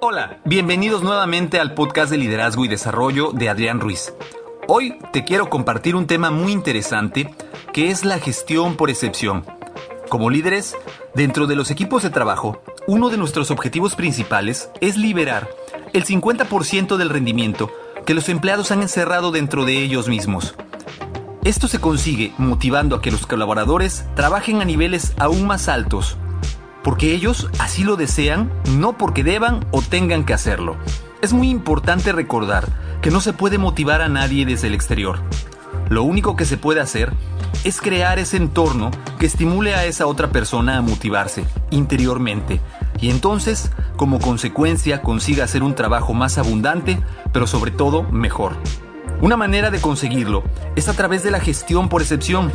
Hola, bienvenidos nuevamente al podcast de liderazgo y desarrollo de Adrián Ruiz. Hoy te quiero compartir un tema muy interesante que es la gestión por excepción. Como líderes, dentro de los equipos de trabajo, uno de nuestros objetivos principales es liberar el 50% del rendimiento que los empleados han encerrado dentro de ellos mismos. Esto se consigue motivando a que los colaboradores trabajen a niveles aún más altos porque ellos así lo desean, no porque deban o tengan que hacerlo. Es muy importante recordar que no se puede motivar a nadie desde el exterior. Lo único que se puede hacer es crear ese entorno que estimule a esa otra persona a motivarse interiormente y entonces, como consecuencia, consiga hacer un trabajo más abundante, pero sobre todo mejor. Una manera de conseguirlo es a través de la gestión por excepción,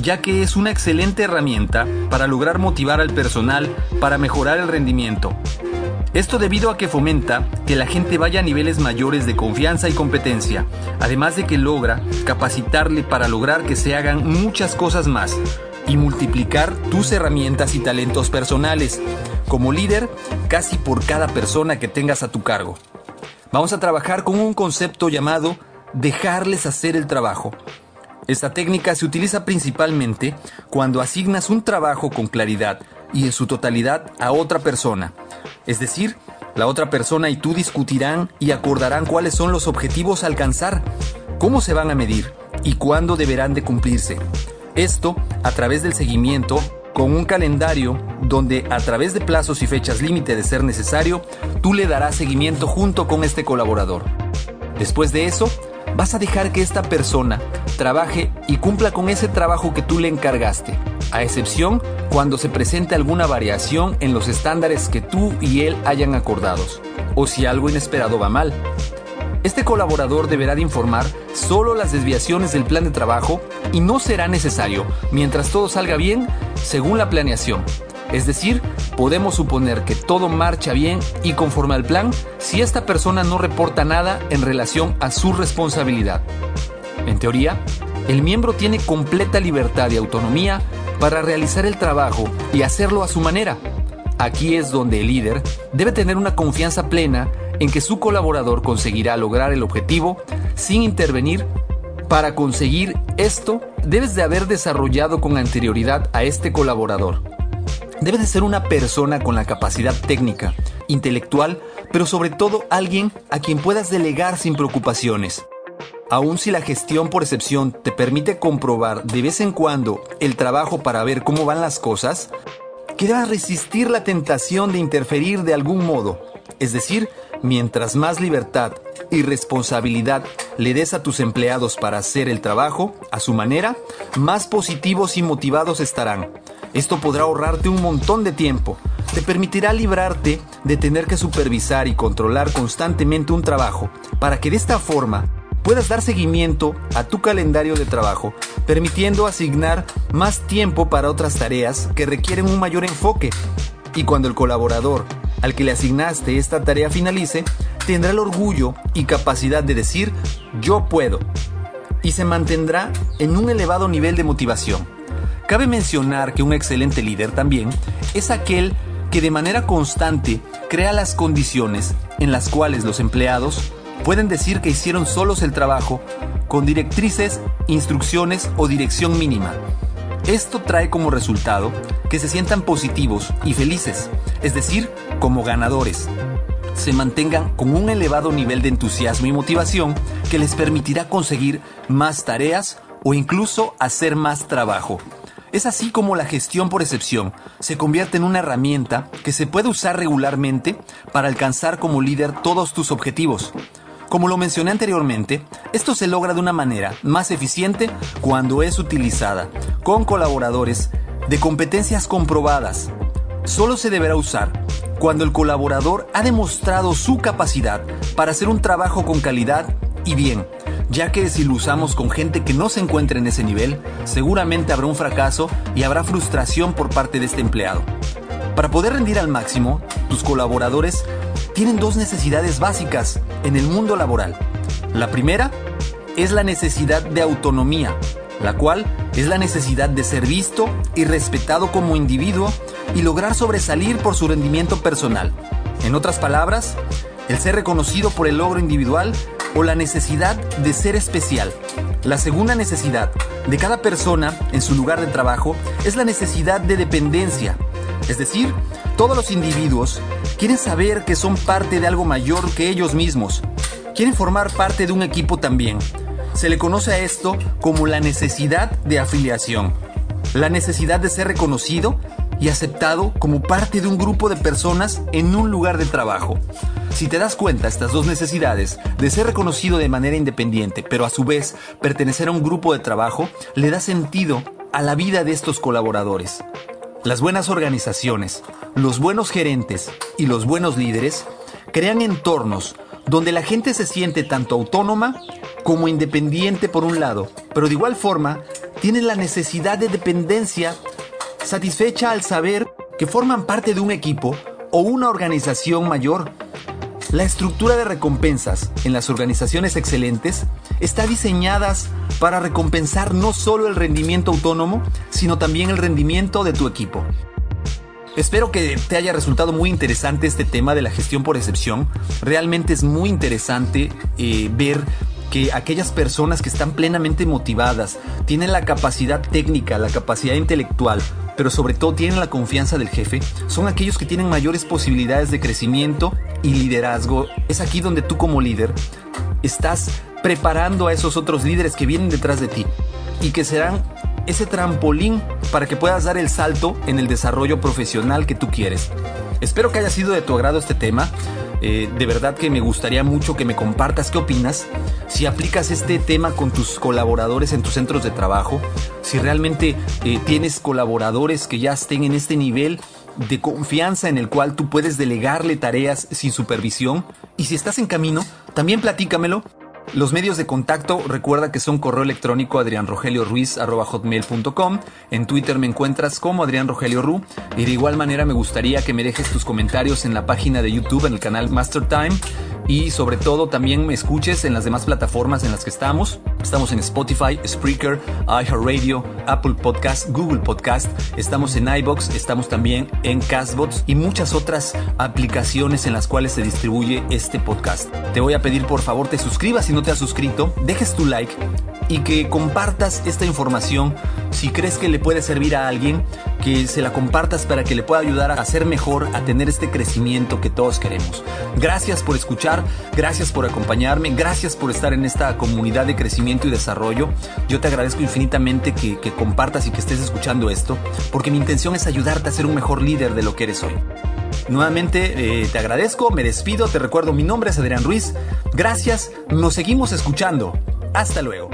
ya que es una excelente herramienta para lograr motivar al personal para mejorar el rendimiento. Esto debido a que fomenta que la gente vaya a niveles mayores de confianza y competencia, además de que logra capacitarle para lograr que se hagan muchas cosas más y multiplicar tus herramientas y talentos personales, como líder casi por cada persona que tengas a tu cargo. Vamos a trabajar con un concepto llamado dejarles hacer el trabajo esta técnica se utiliza principalmente cuando asignas un trabajo con claridad y en su totalidad a otra persona. Es decir, la otra persona y tú discutirán y acordarán cuáles son los objetivos a alcanzar, cómo se van a medir y cuándo deberán de cumplirse. Esto a través del seguimiento con un calendario donde a través de plazos y fechas límite de ser necesario, tú le darás seguimiento junto con este colaborador. Después de eso, vas a dejar que esta persona trabaje y cumpla con ese trabajo que tú le encargaste, a excepción cuando se presente alguna variación en los estándares que tú y él hayan acordados, o si algo inesperado va mal. Este colaborador deberá de informar solo las desviaciones del plan de trabajo y no será necesario, mientras todo salga bien, según la planeación, es decir, podemos suponer que todo marcha bien y conforme al plan si esta persona no reporta nada en relación a su responsabilidad. En teoría, el miembro tiene completa libertad y autonomía para realizar el trabajo y hacerlo a su manera. Aquí es donde el líder debe tener una confianza plena en que su colaborador conseguirá lograr el objetivo sin intervenir. Para conseguir esto, debes de haber desarrollado con anterioridad a este colaborador Debe de ser una persona con la capacidad técnica, intelectual, pero sobre todo alguien a quien puedas delegar sin preocupaciones. Aun si la gestión por excepción te permite comprobar de vez en cuando el trabajo para ver cómo van las cosas, queda resistir la tentación de interferir de algún modo. Es decir, mientras más libertad y responsabilidad le des a tus empleados para hacer el trabajo a su manera, más positivos y motivados estarán esto podrá ahorrarte un montón de tiempo. Te permitirá librarte de tener que supervisar y controlar constantemente un trabajo para que de esta forma puedas dar seguimiento a tu calendario de trabajo, permitiendo asignar más tiempo para otras tareas que requieren un mayor enfoque. Y cuando el colaborador al que le asignaste esta tarea finalice, tendrá el orgullo y capacidad de decir yo puedo y se mantendrá en un elevado nivel de motivación. Cabe mencionar que un excelente líder también es aquel que de manera constante crea las condiciones en las cuales los empleados pueden decir que hicieron solos el trabajo con directrices, instrucciones o dirección mínima. Esto trae como resultado que se sientan positivos y felices, es decir, como ganadores. Se mantengan con un elevado nivel de entusiasmo y motivación que les permitirá conseguir más tareas o incluso hacer más trabajo. Es así como la gestión por excepción se convierte en una herramienta que se puede usar regularmente para alcanzar como líder todos tus objetivos. Como lo mencioné anteriormente, esto se logra de una manera más eficiente cuando es utilizada con colaboradores de competencias comprobadas. Solo se deberá usar cuando el colaborador ha demostrado su capacidad para hacer un trabajo con calidad y bien, ya que si lo usamos con gente que no se encuentra en ese nivel, seguramente habrá un fracaso y habrá frustración por parte de este empleado. Para poder rendir al máximo, tus colaboradores tienen dos necesidades básicas en el mundo laboral. La primera es la necesidad de autonomía, la cual es la necesidad de ser visto y respetado como individuo y lograr sobresalir por su rendimiento personal. En otras palabras, el ser reconocido por el logro individual o la necesidad de ser especial. La segunda necesidad de cada persona en su lugar de trabajo es la necesidad de dependencia. Es decir, todos los individuos quieren saber que son parte de algo mayor que ellos mismos. Quieren formar parte de un equipo también. Se le conoce a esto como la necesidad de afiliación. La necesidad de ser reconocido y aceptado como parte de un grupo de personas en un lugar de trabajo. Si te das cuenta, estas dos necesidades, de ser reconocido de manera independiente, pero a su vez pertenecer a un grupo de trabajo, le da sentido a la vida de estos colaboradores. Las buenas organizaciones, los buenos gerentes y los buenos líderes crean entornos donde la gente se siente tanto autónoma como independiente por un lado, pero de igual forma tienen la necesidad de dependencia satisfecha al saber que forman parte de un equipo o una organización mayor. La estructura de recompensas en las organizaciones excelentes está diseñada para recompensar no solo el rendimiento autónomo, sino también el rendimiento de tu equipo. Espero que te haya resultado muy interesante este tema de la gestión por excepción. Realmente es muy interesante eh, ver que aquellas personas que están plenamente motivadas, tienen la capacidad técnica, la capacidad intelectual, pero sobre todo tienen la confianza del jefe, son aquellos que tienen mayores posibilidades de crecimiento y liderazgo. Es aquí donde tú como líder estás preparando a esos otros líderes que vienen detrás de ti y que serán ese trampolín para que puedas dar el salto en el desarrollo profesional que tú quieres. Espero que haya sido de tu agrado este tema. Eh, de verdad que me gustaría mucho que me compartas qué opinas, si aplicas este tema con tus colaboradores en tus centros de trabajo, si realmente eh, tienes colaboradores que ya estén en este nivel de confianza en el cual tú puedes delegarle tareas sin supervisión. Y si estás en camino, también platícamelo los medios de contacto, recuerda que son correo electrónico adrianrogelioruiz.com. En Twitter me encuentras como Adrián Rogelio Ru. Y de igual manera me gustaría que me dejes tus comentarios en la página de YouTube, en el canal Master Time. Y sobre todo también me escuches en las demás plataformas en las que estamos. Estamos en Spotify, Spreaker, iHeartRadio, Apple Podcast, Google Podcast. Estamos en iBox, estamos también en Castbots y muchas otras aplicaciones en las cuales se distribuye este podcast. Te voy a pedir por favor te suscribas y no te has suscrito, dejes tu like y que compartas esta información si crees que le puede servir a alguien, que se la compartas para que le pueda ayudar a ser mejor, a tener este crecimiento que todos queremos. Gracias por escuchar, gracias por acompañarme, gracias por estar en esta comunidad de crecimiento y desarrollo. Yo te agradezco infinitamente que, compartas y que estés escuchando esto, porque mi intención es ayudarte a ser un mejor líder de lo que eres hoy. Nuevamente eh, te agradezco, me despido, te recuerdo, mi nombre es Adrián Ruiz. Gracias, nos seguimos escuchando. Hasta luego.